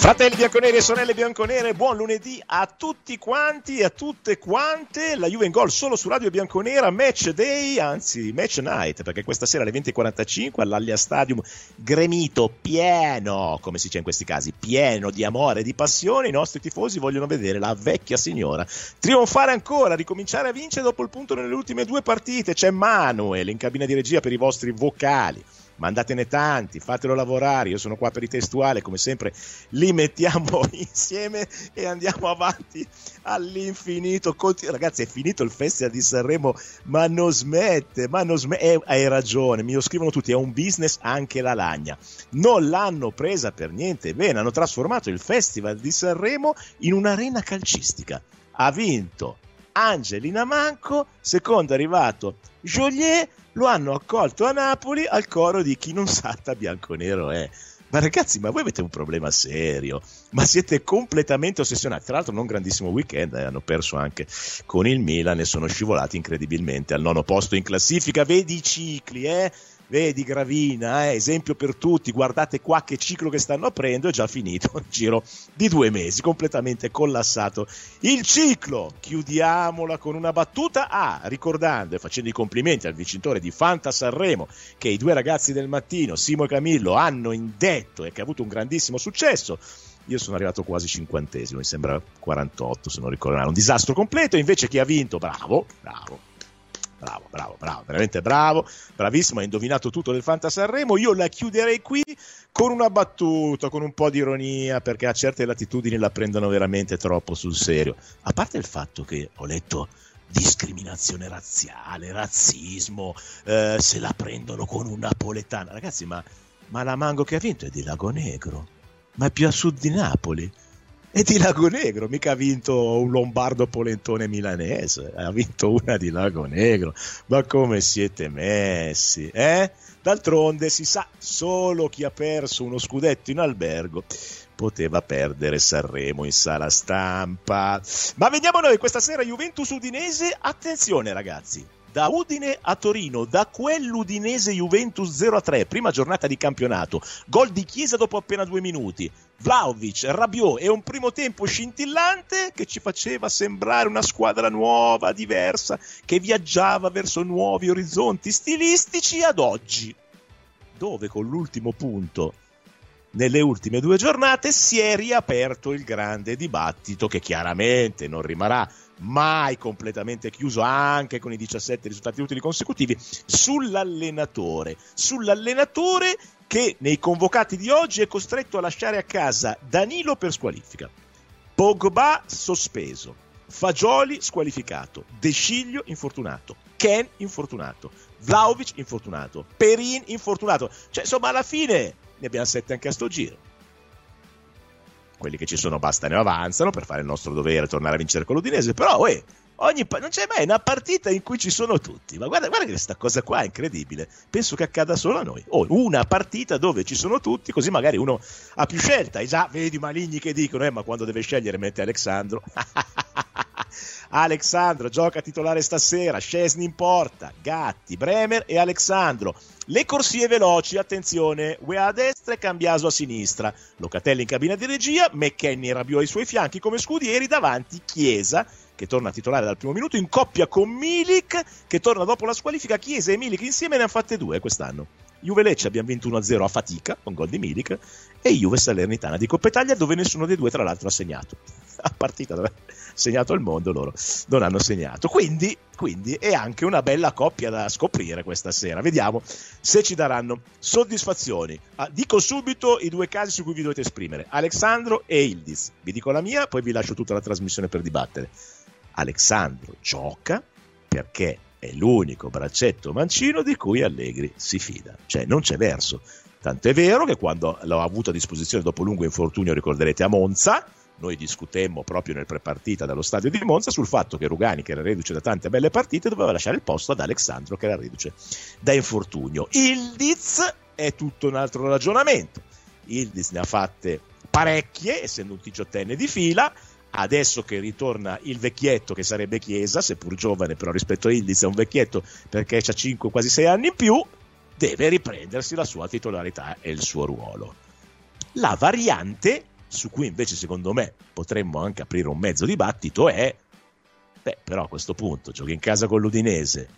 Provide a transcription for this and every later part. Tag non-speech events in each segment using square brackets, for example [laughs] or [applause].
Fratelli bianconeri e sorelle bianconere, buon lunedì a tutti quanti e a tutte quante. La Juve in gol solo su Radio Bianconera, match day, anzi match night, perché questa sera alle 20.45 all'Allia Stadium gremito, pieno, come si dice in questi casi, pieno di amore e di passione. I nostri tifosi vogliono vedere la vecchia signora trionfare ancora, ricominciare a vincere dopo il punto nelle ultime due partite. C'è Manuel in cabina di regia per i vostri vocali mandatene tanti, fatelo lavorare, io sono qua per i testuali, come sempre li mettiamo [laughs] insieme e andiamo avanti all'infinito. Ragazzi, è finito il Festival di Sanremo, ma non smette, ma non smette, eh, hai ragione, mi lo scrivono tutti, è un business anche la lagna. Non l'hanno presa per niente bene, hanno trasformato il Festival di Sanremo in un'arena calcistica. Ha vinto Angelina Manco, secondo è arrivato Joliet, lo hanno accolto a Napoli al coro di chi non salta bianco-nero è. Ma ragazzi, ma voi avete un problema serio, ma siete completamente ossessionati. Tra l'altro, non grandissimo weekend, eh, hanno perso anche con il Milan e sono scivolati incredibilmente al nono posto in classifica. Vedi i cicli, eh? Vedi Gravina, eh, esempio per tutti, guardate qua che ciclo che stanno aprendo, è già finito [laughs] il giro di due mesi, completamente collassato il ciclo. Chiudiamola con una battuta ah, ricordando e facendo i complimenti al vincitore di Fanta Sanremo che i due ragazzi del mattino, Simo e Camillo, hanno indetto e che ha avuto un grandissimo successo. Io sono arrivato quasi cinquantesimo, mi sembra 48 se non ricordo male, un disastro completo, invece chi ha vinto, bravo, bravo, bravo, bravo, bravo, veramente bravo, bravissimo, ha indovinato tutto del Fanta Sanremo. Io la chiuderei qui con una battuta, con un po' di ironia, perché a certe latitudini la prendono veramente troppo sul serio. A parte il fatto che ho letto discriminazione razziale, razzismo, eh, se la prendono con un napoletano. Ragazzi, ma, ma la Mango che ha vinto è di Lago Negro, ma è più a sud di Napoli e di Lago Negro, mica ha vinto un lombardo polentone milanese, ha vinto una di Lago Negro. Ma come siete messi, eh? D'altronde si sa, solo chi ha perso uno scudetto in albergo poteva perdere Sanremo in sala stampa. Ma vediamo noi questa sera Juventus Udinese, attenzione ragazzi, da Udine a Torino, da quell'Udinese Juventus 0-3, prima giornata di campionato, gol di Chiesa dopo appena due minuti, Vlaovic, Rabiot e un primo tempo scintillante che ci faceva sembrare una squadra nuova, diversa, che viaggiava verso nuovi orizzonti stilistici ad oggi, dove con l'ultimo punto nelle ultime due giornate si è riaperto il grande dibattito che chiaramente non rimarrà mai completamente chiuso anche con i 17 risultati utili consecutivi sull'allenatore, sull'allenatore che nei convocati di oggi è costretto a lasciare a casa Danilo per squalifica, Pogba sospeso, Fagioli squalificato, De Sciglio infortunato, Ken infortunato, Vlaovic infortunato, Perin infortunato, cioè insomma alla fine ne abbiamo sette anche a sto giro. Quelli che ci sono bastano e avanzano per fare il nostro dovere, tornare a vincere con l'Udinese, però uè, ogni, non c'è mai una partita in cui ci sono tutti, ma guarda, guarda che questa cosa qua è incredibile, penso che accada solo a noi, o una partita dove ci sono tutti, così magari uno ha più scelta, e già vedi i maligni che dicono, eh, ma quando deve scegliere mette Alexandro. [laughs] Alexandro gioca titolare stasera, Scesni in porta, Gatti, Bremer e Alexandro. Le corsie veloci, attenzione, Wea a destra e Cambiaso a sinistra. Locatelli in cabina di regia, McKenny e Rabiot ai suoi fianchi come scudieri, davanti Chiesa che torna titolare dal primo minuto in coppia con Milik che torna dopo la squalifica. Chiesa e Milik insieme ne hanno fatte due quest'anno. Juve Lecce abbiamo vinto 1-0 a fatica con gol di Milik e Juve Salernitana di Coppa Italia dove nessuno dei due tra l'altro ha segnato. [laughs] A partita dove ha segnato il mondo loro non hanno segnato. Quindi, quindi è anche una bella coppia da scoprire questa sera. Vediamo se ci daranno soddisfazioni. Ah, dico subito i due casi su cui vi dovete esprimere. Alexandro e Ildis. Vi dico la mia, poi vi lascio tutta la trasmissione per dibattere. Alexandro gioca perché è l'unico braccetto mancino di cui Allegri si fida. Cioè, non c'è verso. Tanto è vero che quando l'ho avuto a disposizione dopo lungo infortunio, ricorderete a Monza, noi discutemmo proprio nel prepartita dallo stadio di Monza sul fatto che Rugani, che era reduce da tante belle partite, doveva lasciare il posto ad Alexandro, che era reduce da infortunio. Il Diz è tutto un altro ragionamento. Il Diz ne ha fatte parecchie, essendo un diciottenne di fila, adesso che ritorna il vecchietto che sarebbe Chiesa, seppur giovane, però rispetto a Ildiz è un vecchietto perché ha 5, quasi 6 anni in più, deve riprendersi la sua titolarità e il suo ruolo. La variante, su cui invece secondo me potremmo anche aprire un mezzo dibattito, è, beh, però a questo punto giochi in casa con l'Udinese,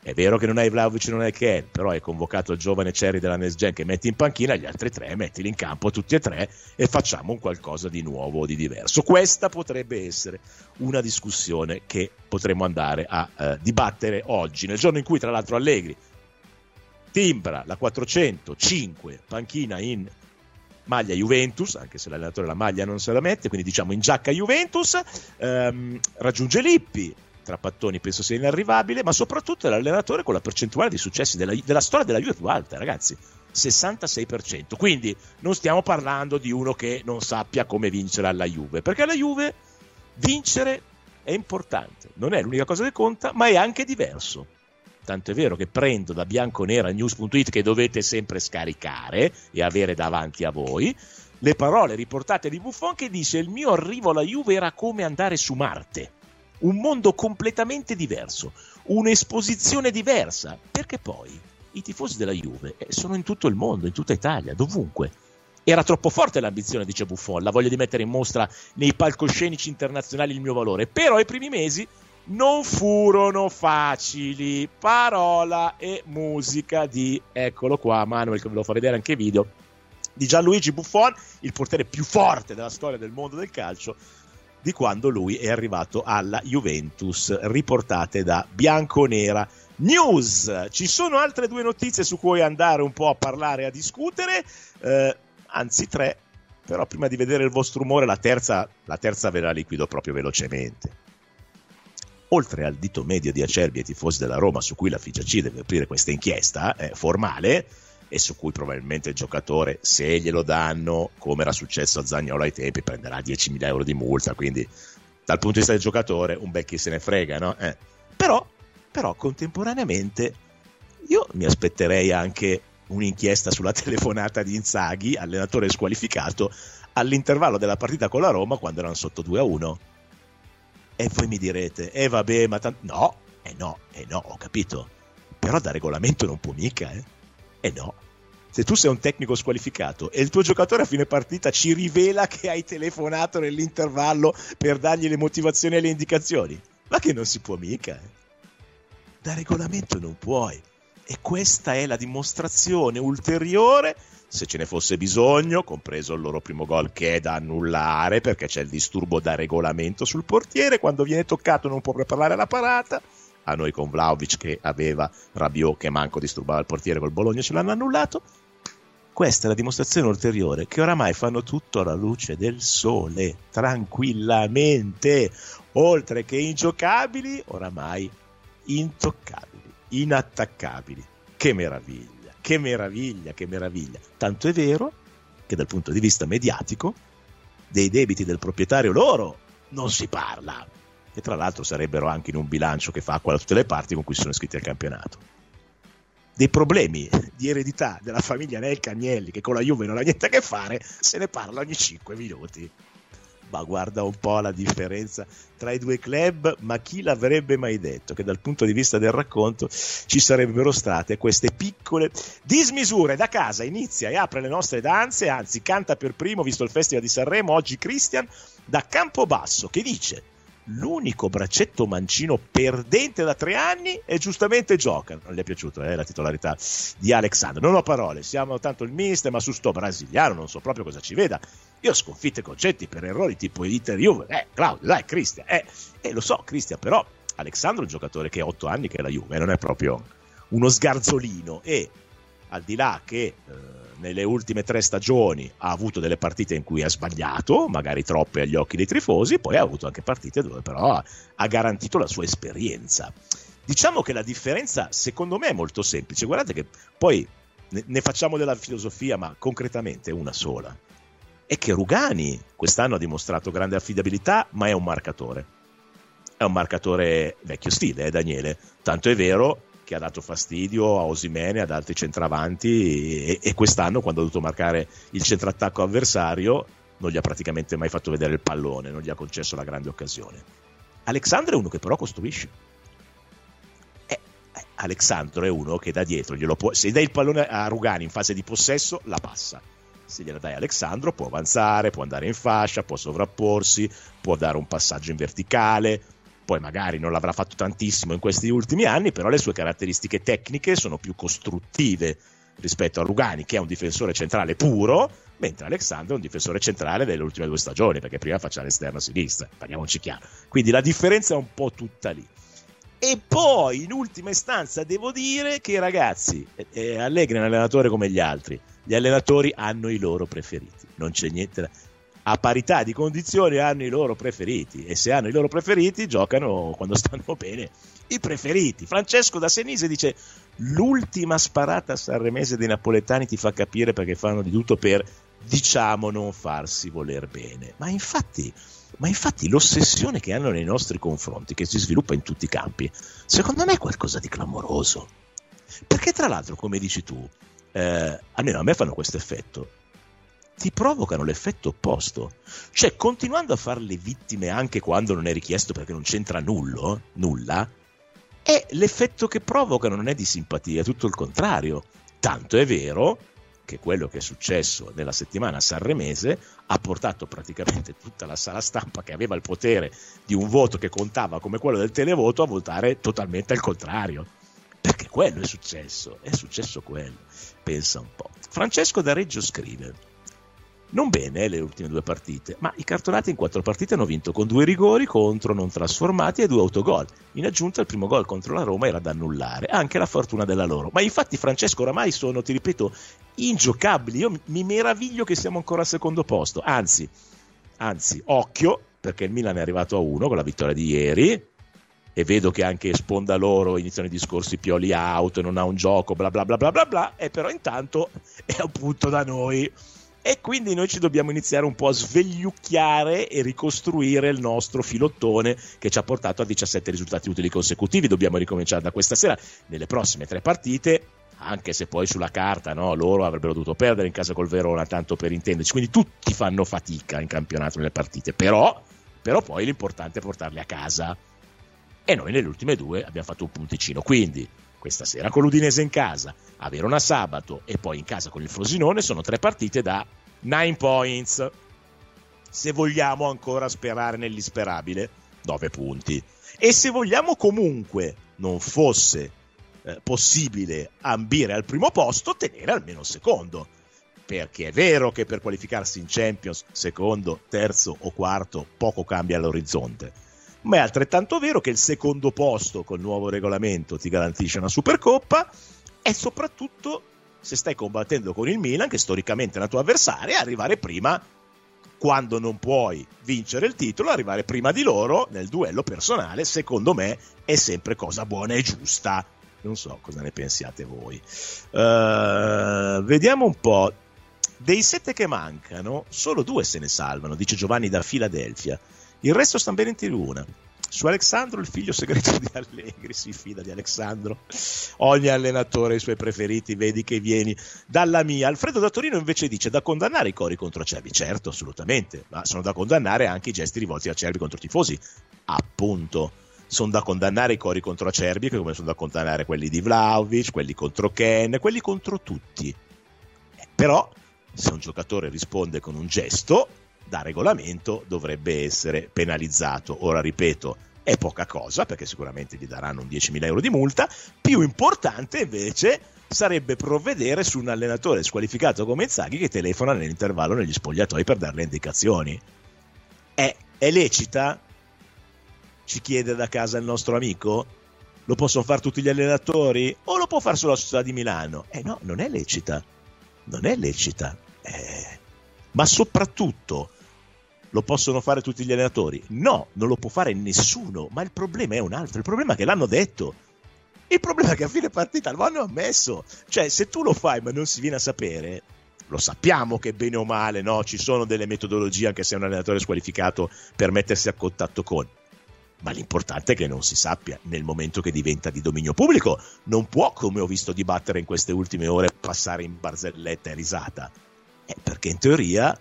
è vero che non hai Vlaovic non hai Ken, però hai convocato il giovane Cherry della Next Gen che metti in panchina, gli altri tre mettili in campo tutti e tre e facciamo un qualcosa di nuovo o di diverso. Questa potrebbe essere una discussione che potremmo andare a eh, dibattere oggi, nel giorno in cui tra l'altro Allegri timbra la 405 panchina in maglia Juventus, anche se l'allenatore la maglia non se la mette, quindi diciamo in giacca Juventus, ehm, raggiunge Lippi, Trapattoni penso sia inarrivabile, ma soprattutto è l'allenatore con la percentuale di successi della, della storia della Juve più alta, ragazzi. 66%. Quindi non stiamo parlando di uno che non sappia come vincere alla Juve, perché alla Juve vincere è importante, non è l'unica cosa che conta, ma è anche diverso. Tanto è vero che prendo da bianconera news.it che dovete sempre scaricare e avere davanti a voi le parole riportate di Buffon che dice il mio arrivo alla Juve era come andare su Marte un mondo completamente diverso, un'esposizione diversa, perché poi i tifosi della Juve eh, sono in tutto il mondo, in tutta Italia, dovunque. Era troppo forte l'ambizione, dice Buffon, la voglia di mettere in mostra nei palcoscenici internazionali il mio valore, però i primi mesi non furono facili. Parola e musica di, eccolo qua, Manuel, che ve lo fa vedere anche video, di Gianluigi Buffon, il portiere più forte della storia del mondo del calcio, di quando lui è arrivato alla Juventus, riportate da Bianconera News. Ci sono altre due notizie su cui andare un po' a parlare, a discutere, eh, anzi tre, però prima di vedere il vostro umore la terza, la terza ve la liquido proprio velocemente. Oltre al dito medio di Acerbi e tifosi della Roma su cui la FIGC deve aprire questa inchiesta eh, formale, e su cui probabilmente il giocatore, se glielo danno, come era successo a Zagnolo ai tempi, prenderà 10.000 euro di multa, quindi dal punto di vista del giocatore un bel chi se ne frega, no? Eh. Però, però contemporaneamente io mi aspetterei anche un'inchiesta sulla [laughs] telefonata di Inzaghi, allenatore squalificato, all'intervallo della partita con la Roma quando erano sotto 2 a 1. E voi mi direte, eh vabbè, ma tanto... No, eh no, eh no, ho capito. Però da regolamento non può mica, eh. Eh no. Se tu sei un tecnico squalificato e il tuo giocatore a fine partita ci rivela che hai telefonato nell'intervallo per dargli le motivazioni e le indicazioni, ma che non si può mica. Eh. Da regolamento non puoi. E questa è la dimostrazione ulteriore, se ce ne fosse bisogno, compreso il loro primo gol che è da annullare perché c'è il disturbo da regolamento sul portiere, quando viene toccato non può preparare la parata a noi con Vlaovic che aveva Rabiot che manco disturbava il portiere col Bologna ce l'hanno annullato. Questa è la dimostrazione ulteriore che oramai fanno tutto alla luce del sole tranquillamente oltre che ingiocabili oramai intoccabili inattaccabili. Che meraviglia che meraviglia che meraviglia. Tanto è vero che dal punto di vista mediatico dei debiti del proprietario loro non si parla che tra l'altro sarebbero anche in un bilancio che fa acqua da tutte le parti con cui sono iscritti al campionato. Dei problemi di eredità della famiglia Nel Cagnelli, che con la Juve non ha niente a che fare, se ne parla ogni 5 minuti. Ma guarda un po' la differenza tra i due club, ma chi l'avrebbe mai detto che dal punto di vista del racconto ci sarebbero state queste piccole dismisure. Da casa inizia e apre le nostre danze, anzi canta per primo, visto il Festival di Sanremo, oggi Christian da Campobasso, che dice l'unico braccetto mancino perdente da tre anni e giustamente gioca. Non gli è piaciuto eh, la titolarità di Alexandro. Non ho parole, siamo tanto il mister, ma su sto brasiliano non so proprio cosa ci veda. Io sconfitte concetti per errori tipo Inter Juve. Eh, Claudio, dai, Cristian. Eh, eh, lo so, Cristian, però Alexandro è un giocatore che ha otto anni che è la Juve, non è proprio uno sgarzolino e al di là che... Eh, nelle ultime tre stagioni ha avuto delle partite in cui ha sbagliato, magari troppe agli occhi dei tifosi, poi ha avuto anche partite dove però ha garantito la sua esperienza. Diciamo che la differenza secondo me è molto semplice, guardate che poi ne facciamo della filosofia, ma concretamente una sola. È che Rugani quest'anno ha dimostrato grande affidabilità, ma è un marcatore. È un marcatore vecchio stile, eh, Daniele. Tanto è vero che ha dato fastidio a Osimene, ad altri centravanti e, e, quest'anno quando ha dovuto marcare il centrattacco avversario non gli ha praticamente mai fatto vedere il pallone, non gli ha concesso la grande occasione. Alexandro è uno che però costruisce. Eh, Alexandro è uno che da dietro glielo può. Se dai il pallone a Rugani in fase di possesso, la passa. Se gliela dai a Alexandro, può avanzare, può andare in fascia, può sovrapporsi, può dare un passaggio in verticale. Poi magari non l'avrà fatto tantissimo in questi ultimi anni, però le sue caratteristiche tecniche sono più costruttive rispetto a Rugani, che è un difensore centrale puro, mentre Alexandro è un difensore centrale delle ultime due stagioni, perché prima faceva l'esterno a sinistra, parliamoci chiaro. Quindi la differenza è un po' tutta lì. E poi, in ultima istanza, devo dire che ragazzi, eh, Allegri è un allenatore come gli altri, gli allenatori hanno i loro preferiti, non c'è niente da a parità di condizioni hanno i loro preferiti e se hanno i loro preferiti giocano quando stanno [laughs] bene i preferiti. Francesco da Senise dice l'ultima sparata sanremese dei napoletani ti fa capire perché fanno di tutto per diciamo non farsi voler bene. Ma infatti, ma infatti l'ossessione che hanno nei nostri confronti, che si sviluppa in tutti i campi, secondo me è qualcosa di clamoroso. Perché tra l'altro, come dici tu, eh, almeno a me fanno questo effetto, ti provocano l'effetto opposto. Cioè, continuando a fare le vittime anche quando non è richiesto perché non c'entra nullo, nulla, e l'effetto che provocano non è di simpatia, è tutto il contrario. Tanto è vero che quello che è successo nella settimana sanremese ha portato praticamente tutta la sala stampa che aveva il potere di un voto che contava come quello del televoto a votare totalmente al contrario. Perché quello è successo, è successo quello. Pensa un po'. Francesco da Reggio scrive non bene eh, le ultime due partite, ma i cartonati in quattro partite hanno vinto con due rigori contro non trasformati e due autogol. In aggiunta il primo gol contro la Roma era da annullare, anche la fortuna della loro. Ma infatti Francesco oramai sono, ti ripeto, ingiocabili. Io mi meraviglio che siamo ancora al secondo posto. Anzi, anzi, occhio, perché il Milan è arrivato a uno con la vittoria di ieri, e vedo che anche sponda loro iniziano i discorsi pioli out, non ha un gioco, bla bla bla bla bla bla, e però intanto [laughs] è a punto da noi e quindi noi ci dobbiamo iniziare un po' a svegliucchiare e ricostruire il nostro filottone che ci ha portato a 17 risultati utili consecutivi. Dobbiamo ricominciare da questa sera. Nelle prossime tre partite anche se poi sulla carta no, loro avrebbero dovuto perdere in casa col Verona, tanto per intenderci. Quindi tutti fanno fatica in campionato nelle partite, però, però poi l'importante è portarli a casa. E noi nelle ultime due abbiamo fatto un punticino. Quindi questa sera con l'Udinese in casa, a Verona sabato e poi in casa con il Frosinone sono tre partite da 9 points. Se vogliamo ancora sperare nell'isperabile, 9 punti. E se vogliamo comunque non fosse eh, possibile ambire al primo posto, tenere almeno il secondo. Perché è vero che per qualificarsi in Champions, secondo, terzo o quarto, poco cambia l'orizzonte. Ma è altrettanto vero che il secondo posto col nuovo regolamento ti garantisce una Supercoppa e soprattutto se stai combattendo con il Milan, che storicamente è la tua avversaria, arrivare prima quando non puoi vincere il titolo, arrivare prima di loro nel duello personale, secondo me è sempre cosa buona e giusta. Non so cosa ne pensiate voi. Uh, vediamo un po'. Dei sette che mancano, solo due se ne salvano, dice Giovanni da Filadelfia. Il resto sta bene in tribuna. Su Alessandro, il figlio segreto di Allegri, si fida di Alessandro. Ogni allenatore ha i suoi preferiti, vedi che vieni dalla mia. Alfredo da Torino invece dice da condannare i cori contro Acerbi. Certo, assolutamente, ma sono da condannare anche i gesti rivolti a Acerbi contro i tifosi. Appunto, sono da condannare i cori contro Acerbi, come sono da condannare quelli di Vlaovic, quelli contro Ken, quelli contro tutti. Eh, però, se un giocatore risponde con un gesto, da regolamento dovrebbe essere penalizzato. Ora ripeto, è poca cosa perché sicuramente gli daranno un 10.000 euro di multa, più importante invece sarebbe provvedere su un allenatore squalificato come Zaghi che telefona nell'intervallo negli spogliatoi per dare le indicazioni. È, è lecita? Ci chiede da casa il nostro amico? Lo possono fare tutti gli allenatori? O lo può fare solo la società di Milano? Eh no, non è lecita. Non è lecita. Eh, ma soprattutto lo possono fare tutti gli allenatori? No, non lo può fare nessuno, ma il problema è un altro, il problema è che l'hanno detto. Il problema è che a fine partita lo hanno ammesso. Cioè, se tu lo fai ma non si viene a sapere, lo sappiamo che bene o male, no? Ci sono delle metodologie anche se è un allenatore squalificato per mettersi a contatto con. Ma l'importante è che non si sappia nel momento che diventa di dominio pubblico. Non può, come ho visto dibattere in queste ultime ore, passare in barzelletta e risata. Eh, perché in teoria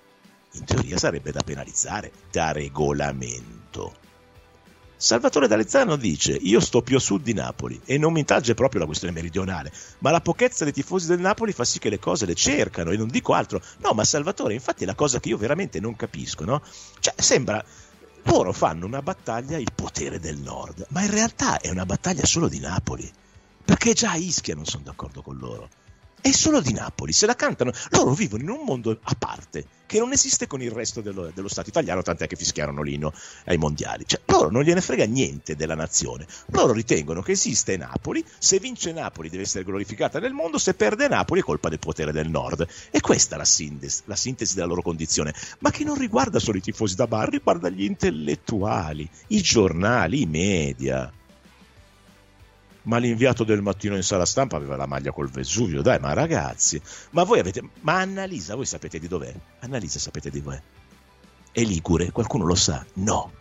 in teoria sarebbe da penalizzare da regolamento. Salvatore D'Alezzano dice: Io sto più a sud di Napoli e non mi intagge proprio la questione meridionale, ma la pochezza dei tifosi del Napoli fa sì che le cose le cercano e non dico altro. No, ma Salvatore, infatti, è la cosa che io veramente non capisco, no? Cioè, sembra. Loro fanno una battaglia il potere del nord, ma in realtà è una battaglia solo di Napoli. Perché già Ischia non sono d'accordo con loro è solo di Napoli, se la cantano. Loro vivono in un mondo a parte, che non esiste con il resto dello, dello Stato italiano, tant'è che fischiarono l'inno ai mondiali. Cioè, loro non gliene frega niente della nazione. Loro ritengono che esiste Napoli, se vince Napoli deve essere glorificata nel mondo, se perde Napoli è colpa del potere del nord. E questa è la sintesi, la sintesi della loro condizione, ma che non riguarda solo i tifosi da bar, riguarda gli intellettuali, i giornali, i media ma l'inviato del mattino in sala stampa aveva la maglia col Vesuvio, dai, ma ragazzi, ma voi avete, ma Annalisa, voi sapete di dov'è? Annalisa sapete di dov'è? È Ligure, qualcuno lo sa? No.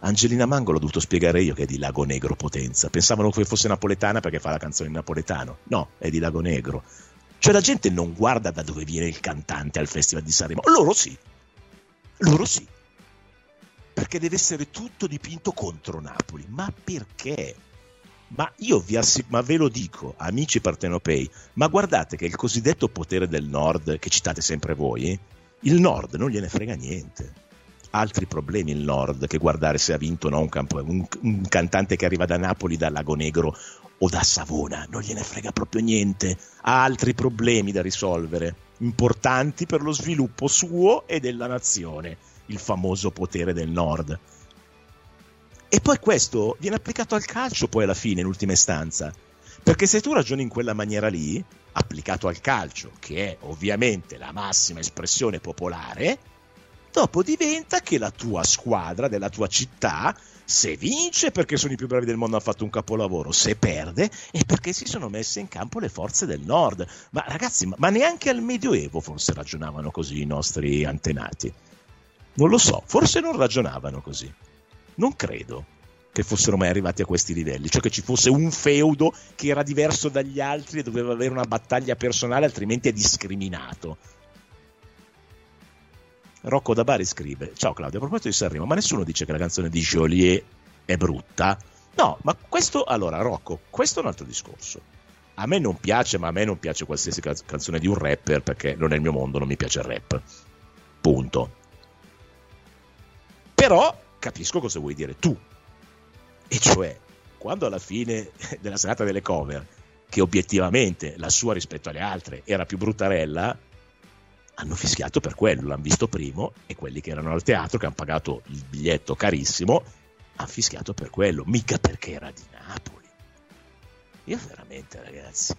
Angelina Mango l'ho dovuto spiegare io che è di Lago Negro Potenza. Pensavano che fosse napoletana perché fa la canzone in napoletano. No, è di Lago Negro. Cioè la gente non guarda da dove viene il cantante al Festival di Sanremo. Loro sì. Loro sì. Perché deve essere tutto dipinto contro Napoli. Ma perché? Ma io vi assicuro, ma ve lo dico, amici partenopei, ma guardate che il cosiddetto potere del nord, che citate sempre voi, il nord non gliene frega niente. Altri problemi il nord che guardare se ha vinto o no un, campo, un, un cantante che arriva da Napoli, da Lago Negro o da Savona, non gliene frega proprio niente. Ha altri problemi da risolvere, importanti per lo sviluppo suo e della nazione, il famoso potere del nord. E poi questo viene applicato al calcio poi alla fine, in ultima istanza. Perché se tu ragioni in quella maniera lì, applicato al calcio, che è ovviamente la massima espressione popolare, dopo diventa che la tua squadra della tua città, se vince perché sono i più bravi del mondo, hanno fatto un capolavoro, se perde è perché si sono messe in campo le forze del nord. Ma ragazzi, ma neanche al Medioevo forse ragionavano così i nostri antenati. Non lo so, forse non ragionavano così non credo che fossero mai arrivati a questi livelli, cioè che ci fosse un feudo che era diverso dagli altri e doveva avere una battaglia personale, altrimenti è discriminato. Rocco da Bari scrive: Ciao Claudio, a proposito di Sanremo, ma nessuno dice che la canzone di Joliet è brutta? No, ma questo, allora, Rocco, questo è un altro discorso. A me non piace, ma a me non piace qualsiasi canzone di un rapper perché non è il mio mondo, non mi piace il rap. Punto. Però capisco cosa vuoi dire tu. E cioè, quando alla fine della serata delle cover, che obiettivamente la sua rispetto alle altre era più bruttarella, hanno fischiato per quello, l'hanno visto primo e quelli che erano al teatro, che hanno pagato il biglietto carissimo, hanno fischiato per quello, mica perché era di Napoli. Io veramente, ragazzi,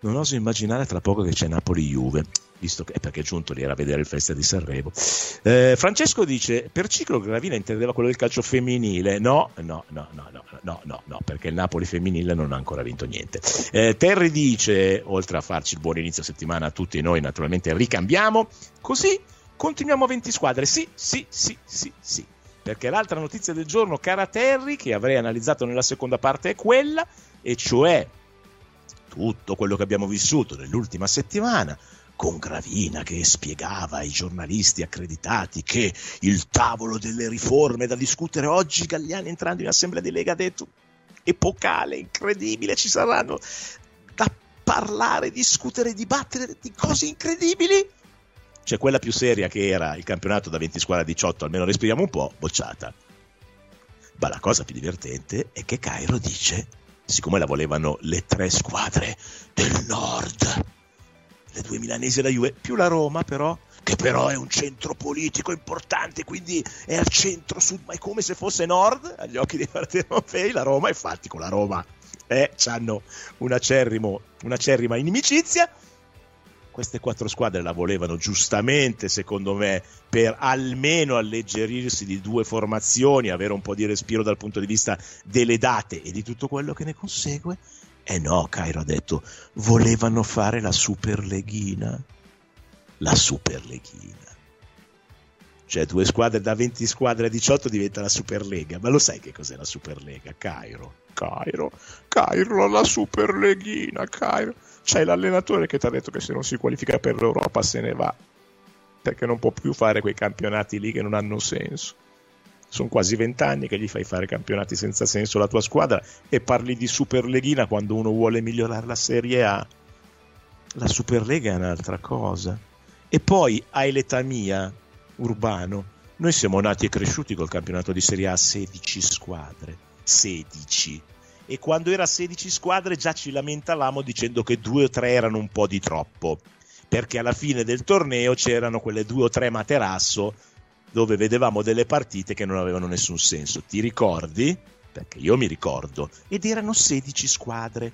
non oso immaginare tra poco che c'è Napoli-Juve visto che, perché è giunto lì a vedere il Festival di Sanremo. Eh, Francesco dice: Per ciclo Gravina intendeva quello del calcio femminile. No, no, no, no, no, no, no, no perché il Napoli femminile non ha ancora vinto niente. Eh, Terry dice: Oltre a farci il buon inizio settimana, tutti noi naturalmente ricambiamo. Così continuiamo a 20 squadre. Sì, sì, sì, sì, sì. Perché l'altra notizia del giorno, cara Terry, che avrei analizzato nella seconda parte, è quella, e cioè tutto quello che abbiamo vissuto nell'ultima settimana con Gravina che spiegava ai giornalisti accreditati che il tavolo delle riforme da discutere oggi, Galliani entrando in assemblea di Lega ha detto epocale, incredibile, ci saranno da parlare, discutere, dibattere di cose incredibili. C'è quella più seria che era il campionato da 20 squadre a 18, almeno respiriamo un po', bocciata. Ma la cosa più divertente è che Cairo dice, siccome la volevano le tre squadre del nord, le due milanesi e la Juve, più la Roma però, che però è un centro politico importante, quindi è al centro-sud, ma è come se fosse nord agli occhi dei partiti europei, la Roma, infatti con la Roma eh, hanno una, cerrimo, una inimicizia. Queste quattro squadre la volevano giustamente, secondo me, per almeno alleggerirsi di due formazioni, avere un po' di respiro dal punto di vista delle date e di tutto quello che ne consegue eh no, Cairo ha detto, volevano fare la Superleghina. La Superleghina. Cioè due squadre da 20 squadre a 18 diventa la Superlega. Ma lo sai che cos'è la Superlega? Cairo. Cairo. Cairo, la Superleghina, Cairo. C'hai l'allenatore che ti ha detto che se non si qualifica per l'Europa se ne va. perché non può più fare quei campionati lì che non hanno senso. Sono quasi vent'anni che gli fai fare campionati senza senso alla tua squadra e parli di Superleghina quando uno vuole migliorare la Serie A. La Superlega è un'altra cosa. E poi hai l'età mia, Urbano. Noi siamo nati e cresciuti col campionato di Serie A a 16 squadre. 16 e quando era 16 squadre già ci lamentavamo dicendo che due o tre erano un po' di troppo perché alla fine del torneo c'erano quelle due o tre materasso dove vedevamo delle partite che non avevano nessun senso. Ti ricordi? Perché io mi ricordo. Ed erano 16 squadre.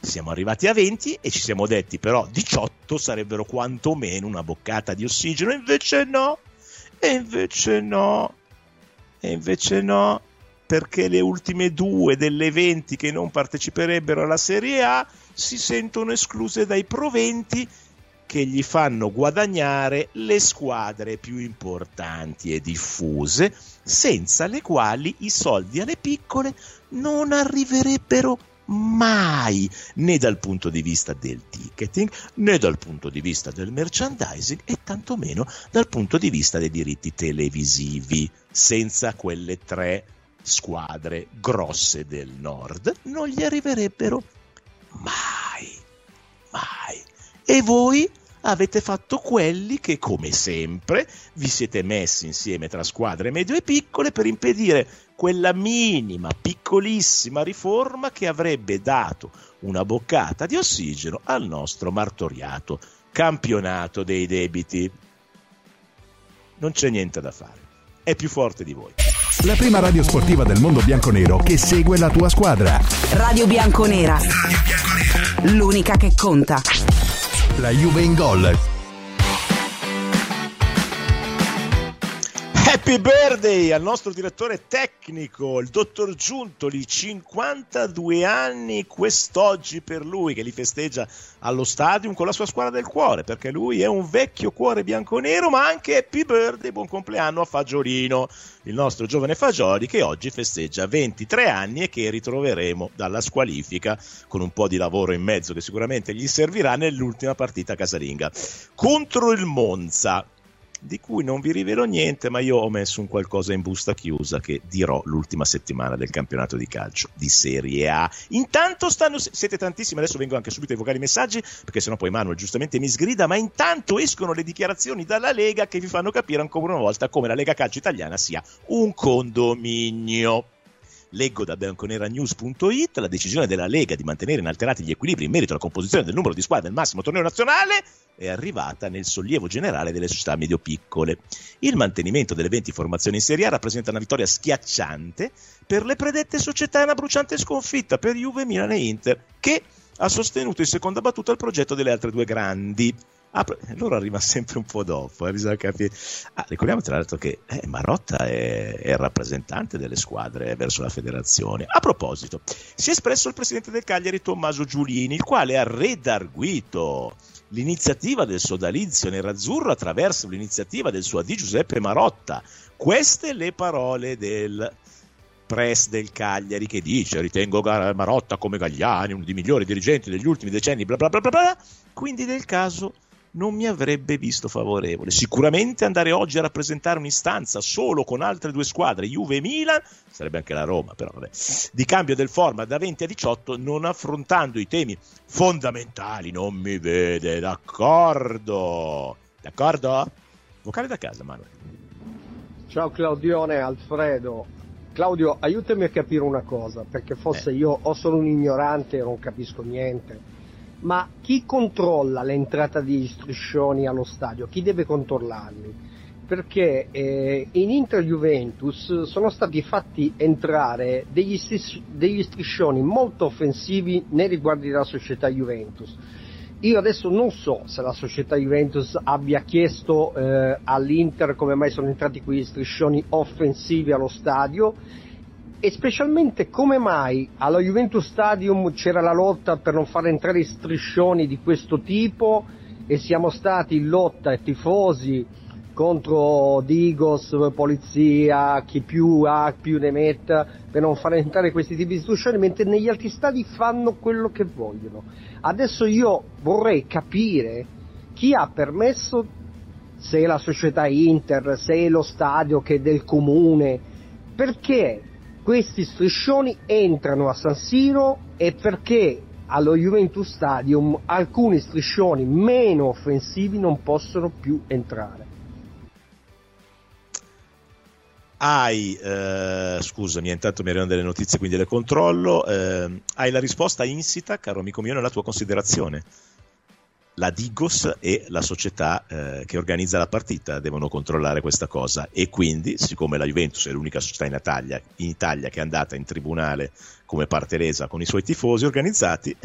Siamo arrivati a 20 e ci siamo detti però 18 sarebbero quantomeno una boccata di ossigeno, invece no. E invece no. E invece no, perché le ultime due delle 20 che non parteciperebbero alla Serie A si sentono escluse dai proventi che gli fanno guadagnare le squadre più importanti e diffuse, senza le quali i soldi alle piccole non arriverebbero mai, né dal punto di vista del ticketing, né dal punto di vista del merchandising e tantomeno dal punto di vista dei diritti televisivi. Senza quelle tre squadre grosse del nord non gli arriverebbero mai, mai. E voi avete fatto quelli che, come sempre, vi siete messi insieme tra squadre medie e piccole per impedire quella minima, piccolissima riforma che avrebbe dato una boccata di ossigeno al nostro martoriato campionato dei debiti. Non c'è niente da fare, è più forte di voi. La prima radio sportiva del mondo bianconero che segue la tua squadra. Radio Bianconera. L'unica che conta. La Juve in gol. Happy birthday al nostro direttore tecnico, il dottor Giuntoli, 52 anni quest'oggi per lui che li festeggia allo stadium con la sua squadra del cuore, perché lui è un vecchio cuore bianconero, ma anche happy birthday, buon compleanno a Fagiolino, il nostro giovane Fagioli che oggi festeggia 23 anni e che ritroveremo dalla squalifica con un po' di lavoro in mezzo che sicuramente gli servirà nell'ultima partita casalinga. Contro il Monza di cui non vi rivelo niente, ma io ho messo un qualcosa in busta chiusa che dirò l'ultima settimana del campionato di calcio di Serie A. Intanto stanno, siete tantissimi, adesso vengo anche subito ai vocali messaggi, perché sennò poi Manuel giustamente mi sgrida, ma intanto escono le dichiarazioni dalla Lega che vi fanno capire ancora una volta come la Lega Calcio Italiana sia un condominio. Leggo da bianconeranews.it la decisione della Lega di mantenere inalterati gli equilibri in merito alla composizione del numero di squadre del massimo torneo nazionale è arrivata nel sollievo generale delle società medio-piccole. Il mantenimento delle 20 formazioni in Serie A rappresenta una vittoria schiacciante per le predette società e una bruciante sconfitta per Juve, Milan e Inter, che ha sostenuto in seconda battuta il progetto delle altre due grandi. Ah, loro arriva sempre un po' dopo, eh, bisogna capire. Ah, ricordiamo tra l'altro che eh, Marotta è, è, il rappresentante delle squadre verso la federazione. A proposito, si è espresso il presidente del Cagliari Tommaso Giulini, il quale ha redarguito l'iniziativa del sodalizio nerazzurro attraverso l'iniziativa del suo AD Giuseppe Marotta. Queste le parole del press del Cagliari che dice ritengo Marotta come Gagliani uno dei migliori dirigenti degli ultimi decenni bla bla bla bla, bla. quindi del caso non mi avrebbe visto favorevole. Sicuramente andare oggi a rappresentare un'istanza solo con altre due squadre, Juve e Milan, sarebbe anche la Roma, però vabbè, di cambio del format da 20 a 18, non affrontando i temi fondamentali, non mi vede, d'accordo? D'accordo? Vocale da casa, Manuel. Ciao Claudione, Alfredo. Claudio, aiutami a capire una cosa, perché forse eh. io o sono un ignorante e non capisco niente ma chi controlla l'entrata di striscioni allo stadio? Chi deve controllarli? Perché eh, in Inter Juventus sono stati fatti entrare degli, stris- degli striscioni molto offensivi nei riguardi della società Juventus. Io adesso non so se la società Juventus abbia chiesto eh, all'Inter come mai sono entrati quegli striscioni offensivi allo stadio e specialmente come mai allo Juventus Stadium c'era la lotta per non far entrare striscioni di questo tipo e siamo stati in lotta e tifosi contro Digos, polizia, chi più ha più ne metta per non far entrare questi tipi di striscioni mentre negli altri stadi fanno quello che vogliono. Adesso io vorrei capire chi ha permesso se è la società Inter, se è lo stadio che è del comune, perché questi striscioni entrano a San Siro e perché allo Juventus Stadium alcuni striscioni meno offensivi non possono più entrare. Hai, eh, scusami, intanto mi arrivano delle notizie, quindi le controllo. Eh, hai la risposta insita, caro amico mio, nella tua considerazione la Digos e la società eh, che organizza la partita devono controllare questa cosa. E quindi siccome la Juventus è l'unica società in Italia, in Italia che è andata in tribunale come parte resa con i suoi tifosi organizzati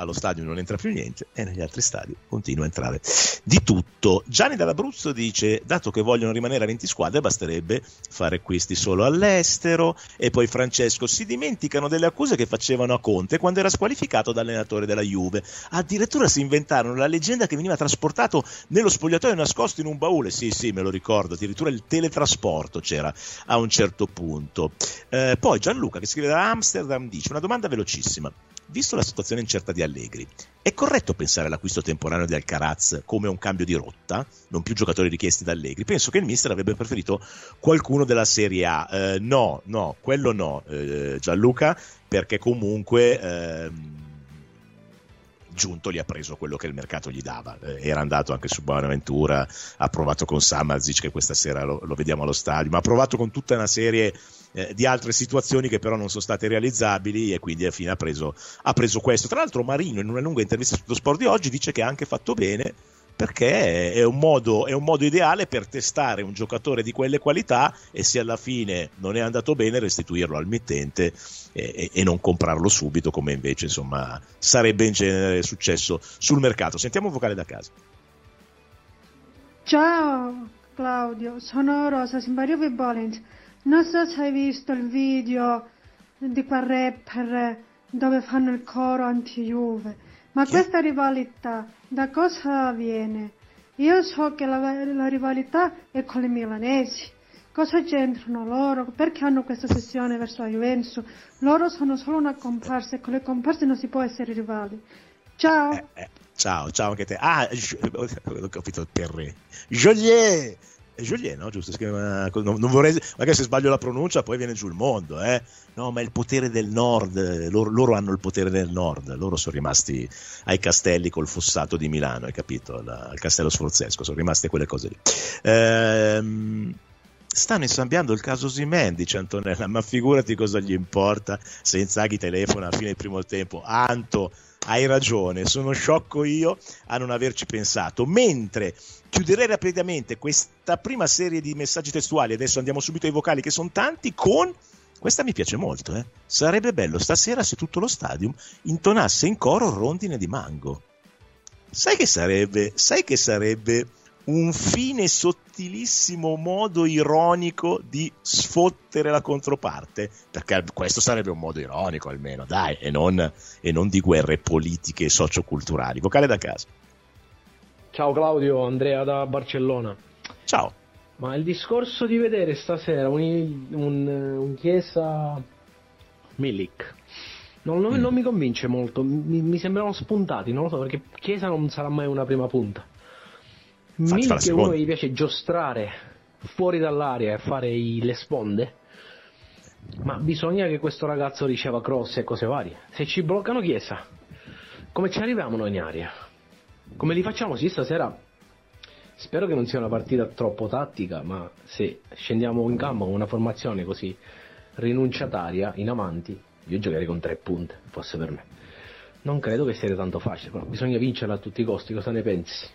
allo stadio non entra più niente e negli altri stadi continua a entrare di tutto. Gianni dall'Abruzzo dice, dato che vogliono rimanere a 20 squadre, basterebbe fare acquisti solo all'estero e poi Francesco si dimenticano delle accuse che facevano a Conte quando era squalificato da allenatore della Juve. Addirittura si inventarono la leggenda che veniva trasportato nello spogliatoio nascosto in un baule. Sì, sì, me lo ricordo, addirittura il teletrasporto c'era a un certo punto. Eh, poi Gianluca che scrive da Amsterdam dice una domanda velocissima visto la situazione incerta di Allegri, è corretto pensare all'acquisto temporaneo di Alcaraz come un cambio di rotta, non più giocatori richiesti da Allegri? Penso che il mister avrebbe preferito qualcuno della Serie A. Eh, no, no, quello no, eh, Gianluca, perché comunque... Eh, Giunto gli ha preso quello che il mercato gli dava. Eh, era andato anche su Buonaventura, ha provato con Samazic, che questa sera lo, lo, vediamo allo stadio, ma ha provato con tutta una serie eh, di altre situazioni che però non sono state realizzabili e quindi alla fine ha preso, ha preso questo. Tra l'altro Marino in una lunga intervista sullo sport di oggi dice che ha anche fatto bene perché è un, modo, è un, modo, ideale per testare un giocatore di quelle qualità e se alla fine non è andato bene restituirlo al mittente e, e, non comprarlo subito come invece insomma, sarebbe in genere successo sul mercato. Sentiamo un vocale da casa. Ciao Claudio, sono Rosa Simbariovi Bolens. Non so se hai visto il video di quel rapper dove fanno il coro anti-Juve ma questa rivalità da cosa viene? Io so che la, la rivalità è con le milanesi. Cosa c'entrano loro? Perché hanno questa sessione verso la Juventus? Loro sono solo una comparsa e con le comparse non si può essere rivali. Ciao! Eh, eh, ciao, ciao anche te. Ah, ho capito per Joliet! È Joliet, no? Giusto? Non, non, vorrei, magari se sbaglio la pronuncia poi viene giù il mondo, eh? No, ma è il potere del nord, loro, loro, hanno il potere del nord, loro sono rimasti ai castelli col fossato di Milano, hai capito? La, al castello sforzesco, sono rimaste quelle cose lì. Ehm, stanno insabbiando il caso Simen, dice Antonella, ma figurati cosa gli importa se Inzaghi telefona a fine primo tempo. Anto, hai ragione, sono sciocco io a non averci pensato. Mentre chiuderei rapidamente questa prima serie di messaggi testuali, adesso andiamo subito ai vocali che sono tanti, con questa mi piace molto, eh. Sarebbe bello stasera se tutto lo stadium intonasse in coro rondine di mango. Sai che sarebbe, sai che sarebbe un fine sottilissimo modo ironico di sfottere la controparte, perché questo sarebbe un modo ironico almeno, dai, e non, e non di guerre politiche e socioculturali. Vocale da casa. Ciao Claudio, Andrea da Barcellona. Ciao. Ma il discorso di vedere stasera un, un, un Chiesa Milik non, non, mm. non, mi convince molto, mi, mi, sembrano spuntati, non lo so, perché Chiesa non sarà mai una prima punta. Milik è uno che gli piace giostrare fuori dall'area e fare i, le sponde, ma bisogna che questo ragazzo riceva cross e cose varie. Se ci bloccano Chiesa, come ci arriviamo noi in aria? Come li facciamo? Sì, stasera Spero che non sia una partita troppo tattica, ma se scendiamo in campo con una formazione così rinunciataria in avanti, io giocherei con tre punte, fosse per me. Non credo che sia tanto facile, però bisogna vincerla a tutti i costi, cosa ne pensi?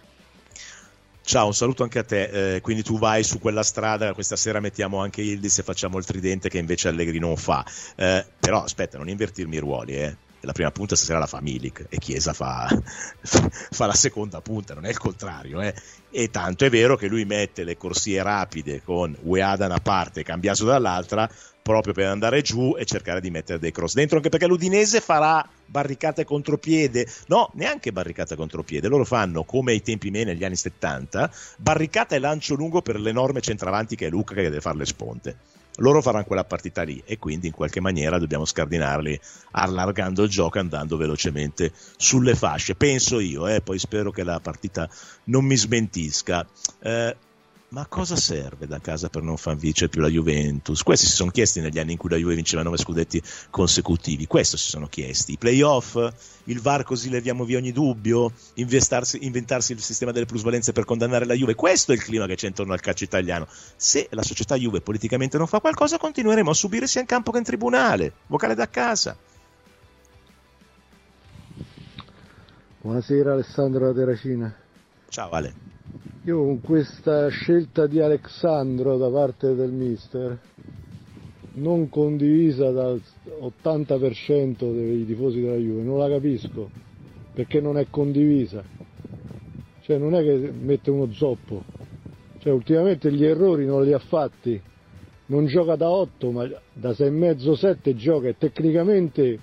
Ciao, un saluto anche a te. Eh, quindi tu vai su quella strada, questa sera mettiamo anche Ildis e facciamo il tridente che invece Allegri non fa. Eh, però aspetta, non invertirmi i ruoli, eh la prima punta stasera la fa Milik e Chiesa fa, [laughs] fa la seconda punta, non è il contrario. Eh. E tanto è vero che lui mette le corsie rapide con UEA da una parte e Cambiaso dall'altra proprio per andare giù e cercare di mettere dei cross dentro, anche perché l'Udinese farà barricate contropiede, no, neanche barricata contropiede, loro fanno come ai tempi miei negli anni 70, barricata e lancio lungo per l'enorme centravanti che è Luca che deve fare le sponte loro faranno quella partita lì e quindi in qualche maniera dobbiamo scardinarli allargando il gioco andando velocemente sulle fasce. Penso io, eh, poi spero che la partita non mi smentisca. Eh, ma cosa serve da casa per non far vincere più la Juventus? Questi si sono chiesti negli anni in cui la Juve vinceva nove scudetti consecutivi, questo si sono chiesti. I playoff, il VAR così leviamo via ogni dubbio, inventarsi il sistema delle plusvalenze per condannare la Juve, questo è il clima che c'è intorno al calcio italiano. Se la società Juve politicamente non fa qualcosa, continueremo a subire sia in campo che in tribunale. Vocale da casa. Buonasera Alessandro da Terracina. Ciao Ale. Io con questa scelta di Alexandro da parte del mister, non condivisa dal 80% dei tifosi della Juve, non la capisco, perché non è condivisa. Cioè non è che mette uno zoppo, cioè ultimamente gli errori non li ha fatti, non gioca da 8 ma da 6,5-7 gioca. E tecnicamente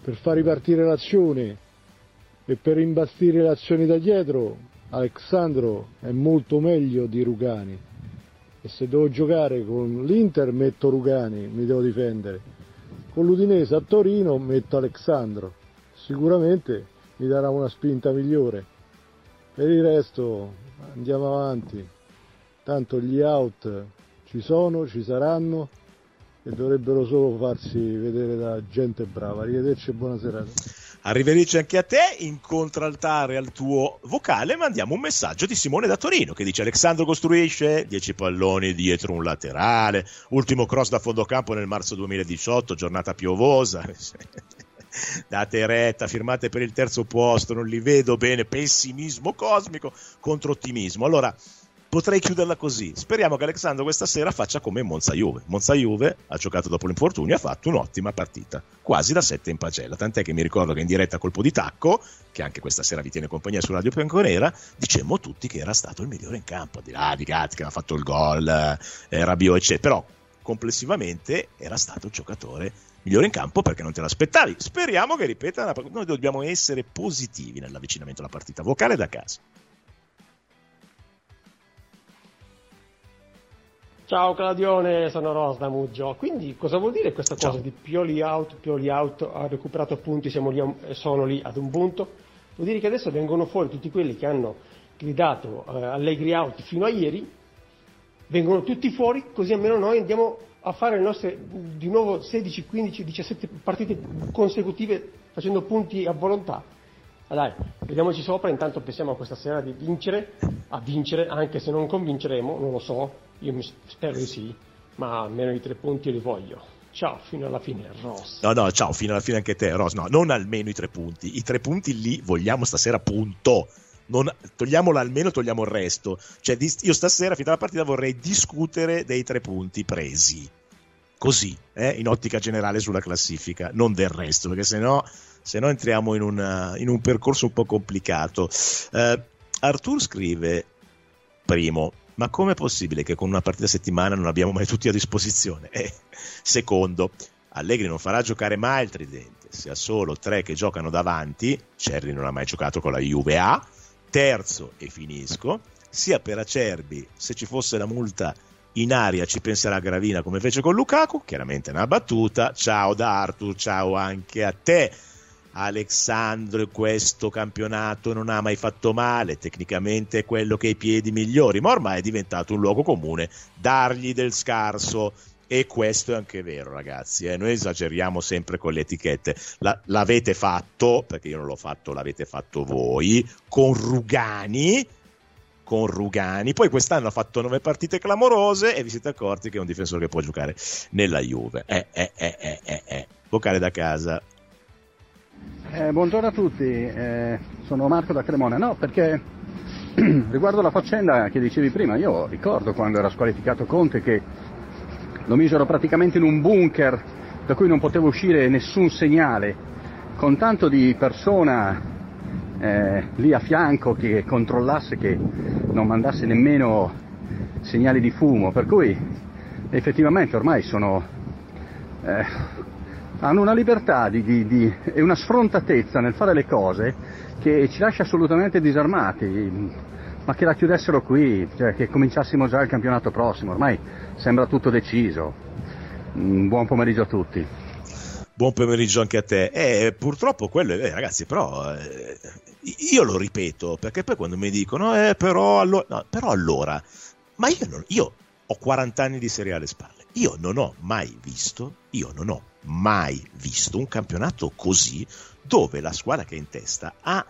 per far ripartire l'azione e per imbastire le azioni da dietro Alexandro è molto meglio di Rugani e se devo giocare con l'Inter metto Rugani, mi devo difendere. Con l'Udinese a Torino metto Alexandro, sicuramente mi darà una spinta migliore. Per il resto andiamo avanti, tanto gli out ci sono, ci saranno e dovrebbero solo farsi vedere da gente brava. Arrivederci e buona serata. Arrivederci anche a te, in contraltare al tuo vocale mandiamo un messaggio di Simone da Torino che dice Alessandro costruisce 10 palloni dietro un laterale, ultimo cross da fondo campo nel marzo 2018, giornata piovosa. [laughs] Date retta, firmate per il terzo posto, non li vedo bene, pessimismo cosmico contro ottimismo. Allora, potrei chiuderla così. Speriamo che Alessandro questa sera faccia come Monza Juve. Monza Juve ha giocato dopo l'infortunio, ha fatto un'ottima partita, quasi da 7 in pagella. Tant'è che mi ricordo che in diretta colpo di tacco, che anche questa sera vi tiene compagnia su Radio Bianconera, dicemmo tutti che era stato il migliore in campo. Di là di Gatti che aveva fatto il gol, eh, Rabiot, eccetera. Però complessivamente era stato il giocatore migliore in campo perché non te l'aspettavi. Speriamo che ripeta. Noi dobbiamo essere positivi nell'avvicinamento alla partita. Vocale da casa. Ciao Claudione, sono Rosna Muggio. Quindi cosa vuol dire questa cosa Ciao. di Pioli out, Pioli out, ha recuperato punti, siamo lì, sono lì ad un punto? Vuol dire che adesso vengono fuori tutti quelli che hanno gridato eh, Allegri out fino a ieri, vengono tutti fuori, così almeno noi andiamo a fare le nostre di nuovo 16, 15, 17 partite consecutive facendo punti a volontà. Ah, dai, vediamoci sopra, intanto pensiamo a questa sera di vincere, a vincere, anche se non convinceremo, non lo so, io spero di sì, ma almeno i tre punti li voglio. Ciao, fino alla fine, Ross. No, no, ciao, fino alla fine anche te, Ross. No, non almeno i tre punti. I tre punti li vogliamo stasera, punto. Non, togliamolo almeno, togliamo il resto. Cioè, io stasera, fino alla partita, vorrei discutere dei tre punti presi. Così, eh, in ottica generale sulla classifica, non del resto, perché sennò, sennò entriamo in, una, in un percorso un po' complicato. Uh, Artur scrive, primo, ma com'è possibile che con una partita a settimana non abbiamo mai tutti a disposizione? Eh, secondo, Allegri non farà giocare mai il tridente, se ha solo tre che giocano davanti, Cerri non ha mai giocato con la Juve A, terzo e finisco, sia per Acerbi, se ci fosse la multa in aria ci penserà Gravina come fece con Lukaku, chiaramente una battuta, ciao da Arthur, ciao anche a te. Alexandro questo campionato non ha mai fatto male, tecnicamente è quello che ha i piedi migliori, ma ormai è diventato un luogo comune dargli del scarso. E questo è anche vero, ragazzi. Eh? Noi esageriamo sempre con le etichette. La, l'avete fatto, perché io non l'ho fatto, l'avete fatto voi, con Rugani. Con Rugani. Poi quest'anno ha fatto nove partite clamorose e vi siete accorti che è un difensore che può giocare nella Juve. Eh, eh, eh, eh, eh. eh. Vocale da casa. Eh, buongiorno a tutti, eh, sono Marco da Cremona. No, perché [clears throat] riguardo la faccenda che dicevi prima, io ricordo quando era squalificato Conte che lo misero praticamente in un bunker da cui non poteva uscire nessun segnale, con tanto di persona eh, lì a fianco che controllasse che non mandasse nemmeno segnali di fumo, per cui effettivamente ormai sono eh, hanno una libertà di, di, di, e una sfrontatezza nel fare le cose che ci lascia assolutamente disarmati. Ma che la chiudessero qui, cioè che cominciassimo già il campionato prossimo, ormai sembra tutto deciso. Un buon pomeriggio a tutti. Buon pomeriggio anche a te. Eh, purtroppo quello, eh, ragazzi, però eh, io lo ripeto perché poi quando mi dicono, eh, però, allo- no, però allora, ma io, non, io ho 40 anni di Serie alle spalle. Io non ho mai visto, io non ho mai visto un campionato così dove la squadra che è in testa ha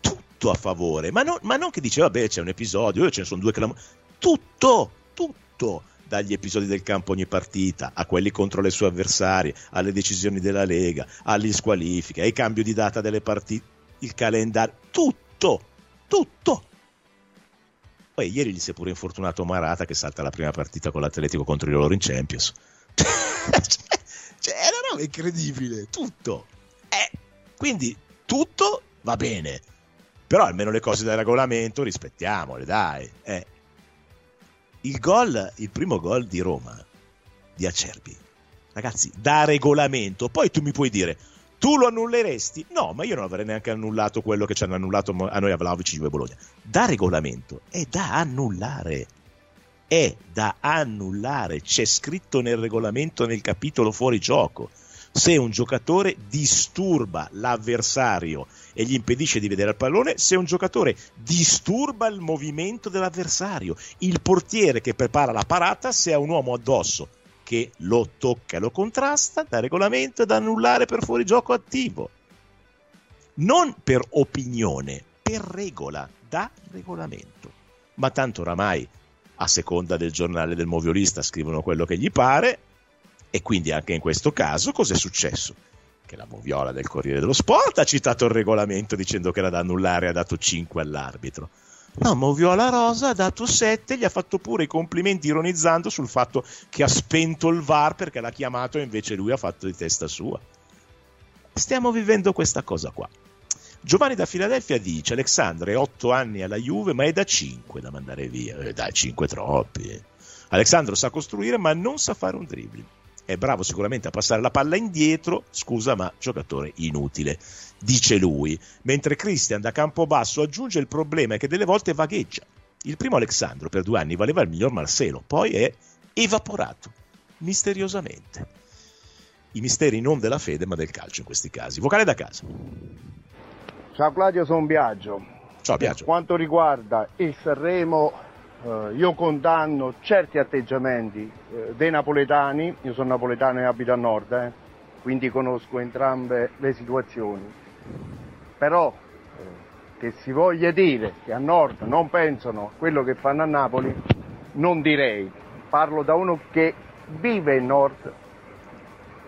tutto a favore, ma, no, ma non che dice vabbè c'è un episodio, ce ne sono due clamori, tutto, tutto dagli episodi del campo ogni partita, a quelli contro le sue avversarie, alle decisioni della Lega, alle squalifiche, ai cambi di data delle partite, il calendario, tutto, tutto. Poi ieri gli si è pure infortunato Marata che salta la prima partita con l'Atletico contro i loro in Champions. [laughs] cioè, cioè, roba incredibile, tutto. Eh, quindi tutto va bene, però almeno le cose del regolamento rispettiamole, dai. Eh. Il gol, il primo gol di Roma, di Acerbi, ragazzi, da regolamento, poi tu mi puoi dire, tu lo annulleresti? No, ma io non avrei neanche annullato quello che ci hanno annullato a noi a Vlaovic Juve Bologna. Da regolamento è da annullare. È da annullare. C'è scritto nel regolamento nel capitolo fuori gioco. Se un giocatore disturba l'avversario e gli impedisce di vedere il pallone, se un giocatore disturba il movimento dell'avversario, il portiere che prepara la parata, se ha un uomo addosso che lo tocca e lo contrasta, da regolamento da annullare per fuorigioco attivo. Non per opinione, per regola, da regolamento. Ma tanto oramai, a seconda del giornale del moviolista, scrivono quello che gli pare, e quindi anche in questo caso cosa è successo? Che la moviola del Corriere dello Sport ha citato il regolamento dicendo che era da annullare e ha dato 5 all'arbitro. No, Moviola Rosa ha dato 7, gli ha fatto pure i complimenti ironizzando sul fatto che ha spento il VAR perché l'ha chiamato e invece lui ha fatto di testa sua. Stiamo vivendo questa cosa qua. Giovanni da Filadelfia dice: Alexandro è 8 anni alla Juve, ma è da 5 da mandare via. Eh, dai, 5 troppi. Alexandro sa costruire, ma non sa fare un dribbling. È bravo sicuramente a passare la palla indietro, scusa, ma giocatore inutile, dice lui. Mentre Christian da Campobasso aggiunge il problema è che delle volte vagheggia. Il primo Alexandro per due anni valeva il miglior Marcelo, poi è evaporato misteriosamente. I misteri non della fede, ma del calcio in questi casi. Vocale da casa. Ciao Claudio, sono Biagio. Ciao Biagio. Per quanto riguarda il Sanremo, io condanno certi atteggiamenti eh, dei napoletani, io sono napoletano e abito a nord, eh, quindi conosco entrambe le situazioni. Però eh, che si voglia dire che a nord non pensano a quello che fanno a Napoli, non direi. Parlo da uno che vive il nord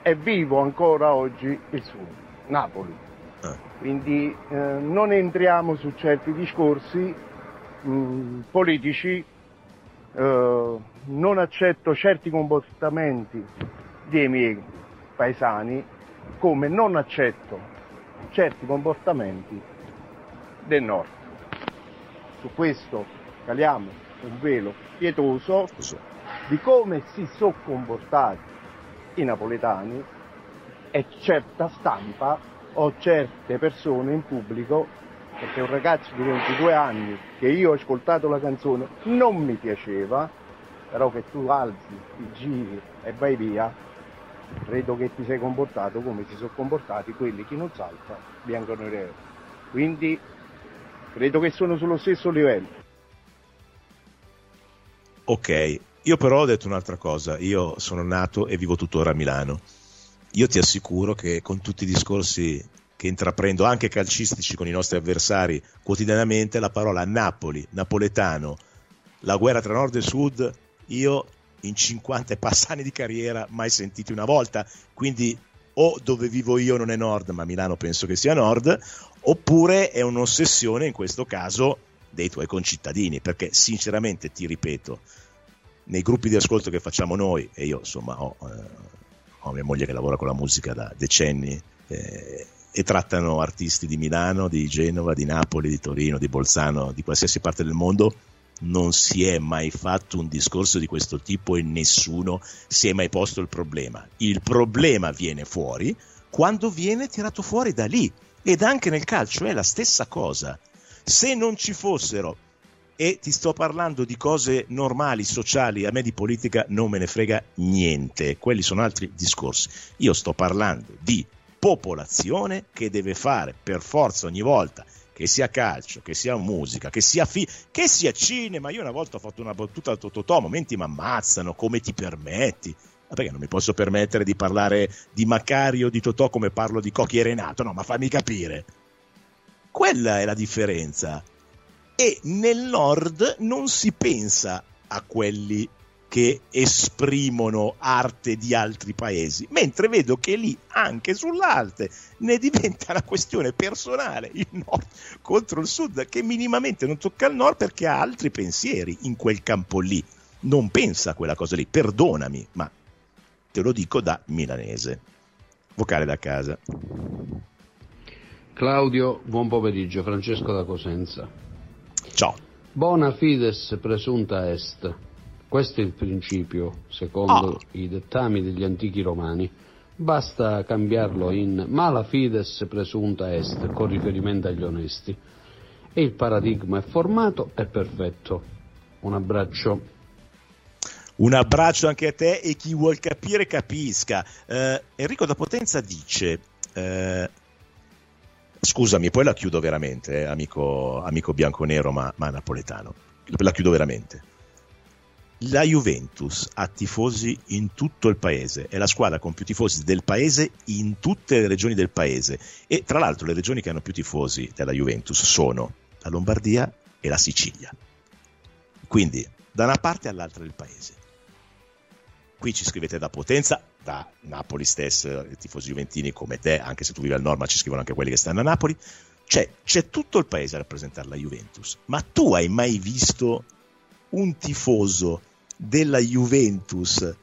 e vivo ancora oggi il sud, Napoli. Quindi eh, non entriamo su certi discorsi mh, politici, eh, non accetto certi comportamenti dei miei paesani come non accetto certi comportamenti del nord. Su questo caliamo un velo pietoso di come si sono comportati i napoletani e certa stampa o certe persone in pubblico, perché un ragazzo di 22 anni che io ho ascoltato la canzone non mi piaceva, però che tu alzi, ti giri e vai via, credo che ti sei comportato come si sono comportati quelli che non salta bianco nero. Quindi credo che sono sullo stesso livello. Ok, io però ho detto un'altra cosa, io sono nato e vivo tuttora a Milano. Io ti assicuro che con tutti i discorsi che intraprendo, anche calcistici con i nostri avversari quotidianamente, la parola Napoli, napoletano, la guerra tra nord e sud, io in 50 e passa anni di carriera mai sentiti una volta, quindi o dove vivo io non è nord, ma Milano penso che sia nord, oppure è un'ossessione in questo caso dei tuoi concittadini, perché sinceramente ti ripeto, nei gruppi di ascolto che facciamo noi, e io insomma ho, eh, ho mia moglie che lavora con la musica da decenni, eh, e trattano artisti di Milano, di Genova, di Napoli, di Torino, di Bolzano, di qualsiasi parte del mondo, non si è mai fatto un discorso di questo tipo e nessuno si è mai posto il problema. Il problema viene fuori quando viene tirato fuori da lì ed anche nel calcio è la stessa cosa. Se non ci fossero e ti sto parlando di cose normali, sociali, a me di politica non me ne frega niente, quelli sono altri discorsi. Io sto parlando di popolazione che deve fare per forza ogni volta che sia calcio, che sia musica, che sia, fi- che sia cinema. Io una volta ho fatto una battuta a Totò, momenti mi ammazzano, come ti permetti? Ma perché non mi posso permettere di parlare di Macario, di Totò come parlo di Cocchi e Renato? No, ma fammi capire. Quella è la differenza. E nel nord non si pensa a quelli che esprimono arte di altri paesi, mentre vedo che lì anche sull'arte ne diventa una questione personale il nord contro il sud che minimamente non tocca il nord perché ha altri pensieri in quel campo lì, non pensa a quella cosa lì, perdonami, ma te lo dico da milanese. Vocale da casa. Claudio, buon pomeriggio, Francesco da Cosenza. Ciao. Bona fides presunta est. Questo è il principio, secondo oh. i dettami degli antichi romani. Basta cambiarlo in mala fides presunta est, con riferimento agli onesti. E il paradigma è formato e perfetto. Un abbraccio. Un abbraccio anche a te e chi vuol capire capisca. Eh, Enrico da Potenza dice... Eh, scusami, poi la chiudo veramente, eh, amico, amico bianconero ma, ma napoletano. La chiudo veramente la Juventus ha tifosi in tutto il paese, è la squadra con più tifosi del paese in tutte le regioni del paese e tra l'altro le regioni che hanno più tifosi della Juventus sono la Lombardia e la Sicilia. Quindi da una parte all'altra del paese. Qui ci scrivete da Potenza, da Napoli stesso, i tifosi juventini come te, anche se tu vivi al nord, ma ci scrivono anche quelli che stanno a Napoli. Cioè, c'è tutto il paese a rappresentare la Juventus. Ma tu hai mai visto un tifoso della Juventus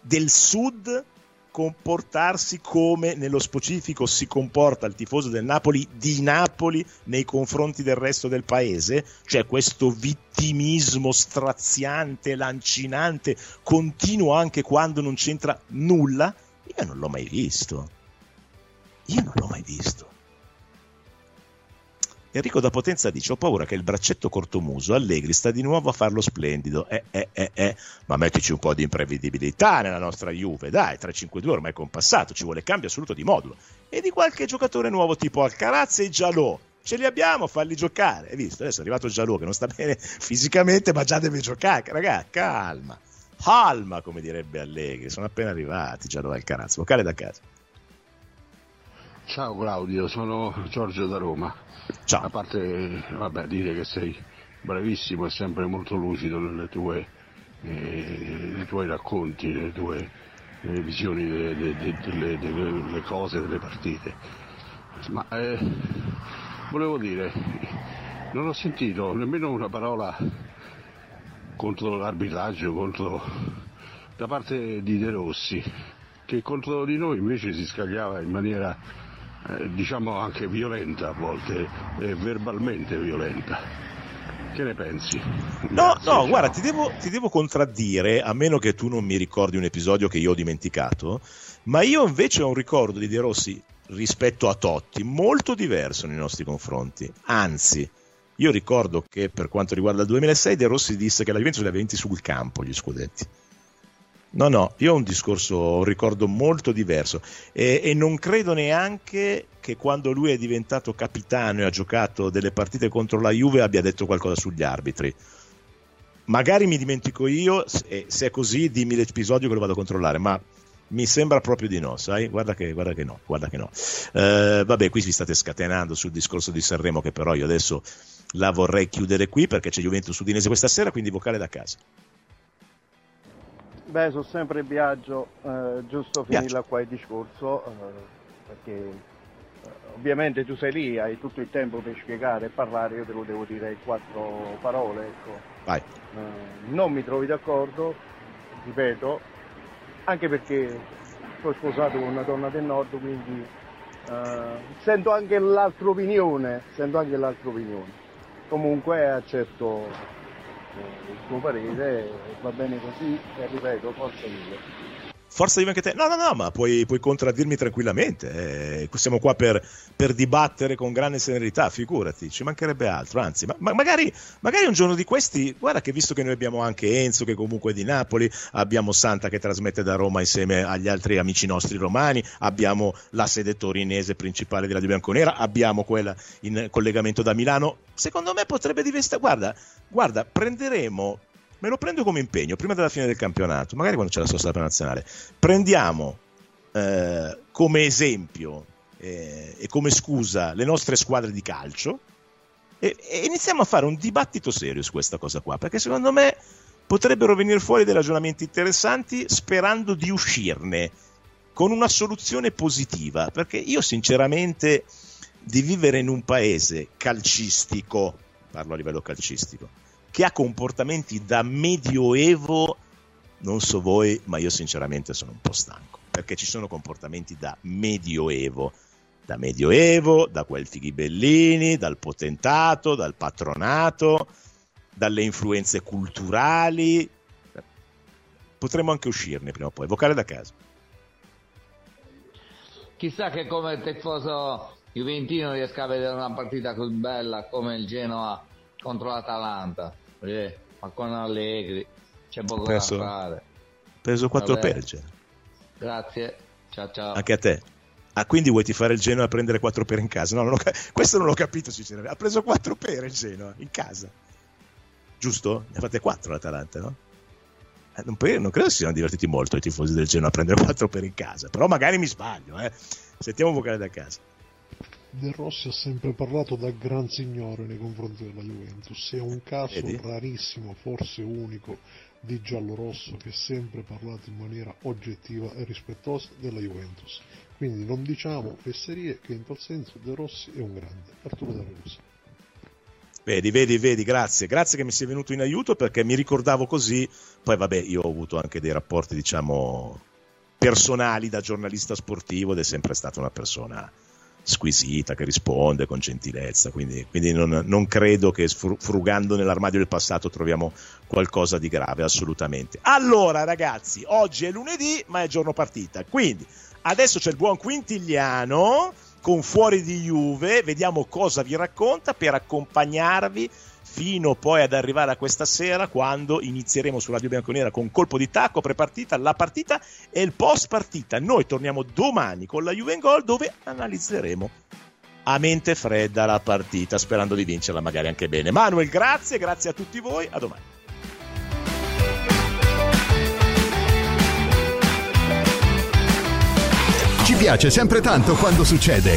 del Sud comportarsi come nello specifico si comporta il tifoso del Napoli di Napoli nei confronti del resto del paese, cioè questo vittimismo straziante, lancinante, continuo anche quando non c'entra nulla, io non l'ho mai visto. Io non l'ho mai visto. Enrico da Potenza dice: Ho paura che il braccetto cortomuso Allegri sta di nuovo a farlo splendido. Eh, eh, eh, eh. Ma mettici un po' di imprevedibilità nella nostra Juve, dai, 3-5-2 ormai è compassato, ci vuole cambio assoluto di modulo. E di qualche giocatore nuovo tipo Alcaraz e Giallo. Ce li abbiamo, falli giocare. Hai visto? Adesso è arrivato Giallo che non sta [laughs] bene fisicamente, ma già deve giocare. Ragazzi, calma. Calma, come direbbe Allegri. Sono appena arrivati Giallo e Alcaraz. Vocale da casa. Ciao Claudio, sono Giorgio da Roma. Ciao. A parte vabbè, dire che sei bravissimo e sempre molto lucido nelle tue, eh, nei tuoi racconti, nelle tue nelle visioni delle, delle, delle, delle, cose, delle partite. Ma eh, volevo dire, non ho sentito nemmeno una parola contro l'arbitraggio, contro, da parte di De Rossi, che contro di noi invece si scagliava in maniera eh, diciamo anche violenta a volte, eh, verbalmente violenta. Che ne pensi? No, Grazie, no, guarda, ti devo, ti devo, contraddire, a meno che tu non mi ricordi un episodio che io ho dimenticato, ma io invece ho un ricordo di De Rossi rispetto a Totti molto diverso nei nostri confronti. Anzi, io ricordo che per quanto riguarda il 2006 De Rossi disse che la Juventus li aveva vinti sul campo gli scudetti No, no, io ho un discorso, un ricordo molto diverso e, e, non credo neanche che quando lui è diventato capitano e ha giocato delle partite contro la Juve abbia detto qualcosa sugli arbitri. Magari mi dimentico io, e se è così dimmi l'episodio che lo vado a controllare, ma mi sembra proprio di no, sai? Guarda che, guarda che no, guarda che no. Eh, vabbè, qui vi state scatenando sul discorso di Sanremo che però io adesso la vorrei chiudere qui perché c'è Juventus Udinese questa sera, quindi vocale da casa. Beh, sono sempre in viaggio, eh, giusto finirla qua il discorso, eh, perché eh, ovviamente tu sei lì, hai tutto il tempo per spiegare e parlare, io te lo devo dire in quattro parole. Ecco. Vai. Eh, non mi trovi d'accordo, ripeto, anche perché sono sposato con una donna del nord, quindi eh, sento anche l'altra opinione, sento anche l'altra opinione. Comunque accetto il suo parere, va bene così e ripeto, forza mille. Forza Juve anche te? No, no, no, ma puoi, puoi contraddirmi tranquillamente. Eh, siamo qua per, per, dibattere con grande serenità, figurati, ci mancherebbe altro. Anzi, ma, ma magari, magari, un giorno di questi, guarda che visto che noi abbiamo anche Enzo, che comunque è di Napoli, abbiamo Santa che trasmette da Roma insieme agli altri amici nostri romani, abbiamo la sede torinese principale della Di Bianconera, abbiamo quella in collegamento da Milano. Secondo me potrebbe diventare. Guarda, guarda, prenderemo me lo prendo come impegno prima della fine del campionato, magari quando c'è la sosta nazionale. Prendiamo eh, come esempio eh, e come scusa le nostre squadre di calcio e, e, iniziamo a fare un dibattito serio su questa cosa qua, perché secondo me potrebbero venire fuori dei ragionamenti interessanti sperando di uscirne con una soluzione positiva, perché io sinceramente di vivere in un paese calcistico, parlo a livello calcistico, che ha comportamenti da medioevo, non so voi, ma io sinceramente sono un po' stanco, perché ci sono comportamenti da medioevo, da medioevo, da quel fighi bellini, dal potentato, dal patronato, dalle influenze culturali. Potremmo anche uscirne prima o poi, vocale da casa. Chissà che come tifoso juventino riesca a vedere una partita così bella come il Genoa contro l'Atalanta. Eh, ma con Allegri c'è poco preso, da fare. Preso 4 per il Genoa. Grazie, ciao ciao. Anche a te. Ah, quindi vuoi fare il Genoa a prendere 4 per in casa? No, non [laughs] questo non l'ho capito sinceramente. Ha preso 4 per il Genoa in casa. Giusto? Ne fate 4 l'Atalanta, no? Eh, non, non, credo si siano divertiti molto i tifosi del Genoa a prendere [laughs] 4 per in casa, però magari mi sbaglio, eh. Sentiamo un vocale da casa. De Rossi ha sempre parlato da gran signore nei confronti della Juventus, è un caso Vedi? rarissimo, forse unico, di giallo-rosso che ha sempre parlato in maniera oggettiva e rispettosa della Juventus. Quindi non diciamo fesserie che in tal senso De Rossi è un grande. Arturo De Rossi. Vedi, vedi, vedi, grazie, grazie che mi sei venuto in aiuto perché mi ricordavo così, poi vabbè io ho avuto anche dei rapporti diciamo personali da giornalista sportivo ed è sempre stata una persona squisita, che risponde con gentilezza, quindi, quindi non, non, credo che frugando nell'armadio del passato troviamo qualcosa di grave, assolutamente. Allora ragazzi, oggi è lunedì, ma è giorno partita, quindi adesso c'è il buon Quintigliano con Fuori di Juve, vediamo cosa vi racconta per accompagnarvi fino poi ad arrivare a questa sera quando inizieremo su Radio Bianconera con colpo di tacco, prepartita, la partita e il post partita. Noi torniamo domani con la Juve in Gol dove analizzeremo a mente fredda la partita, sperando di vincerla magari anche bene. Manuel, grazie, grazie a tutti voi, a domani. Ci piace sempre tanto quando succede.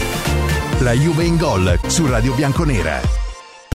La Juve in Gol su Radio Bianconera.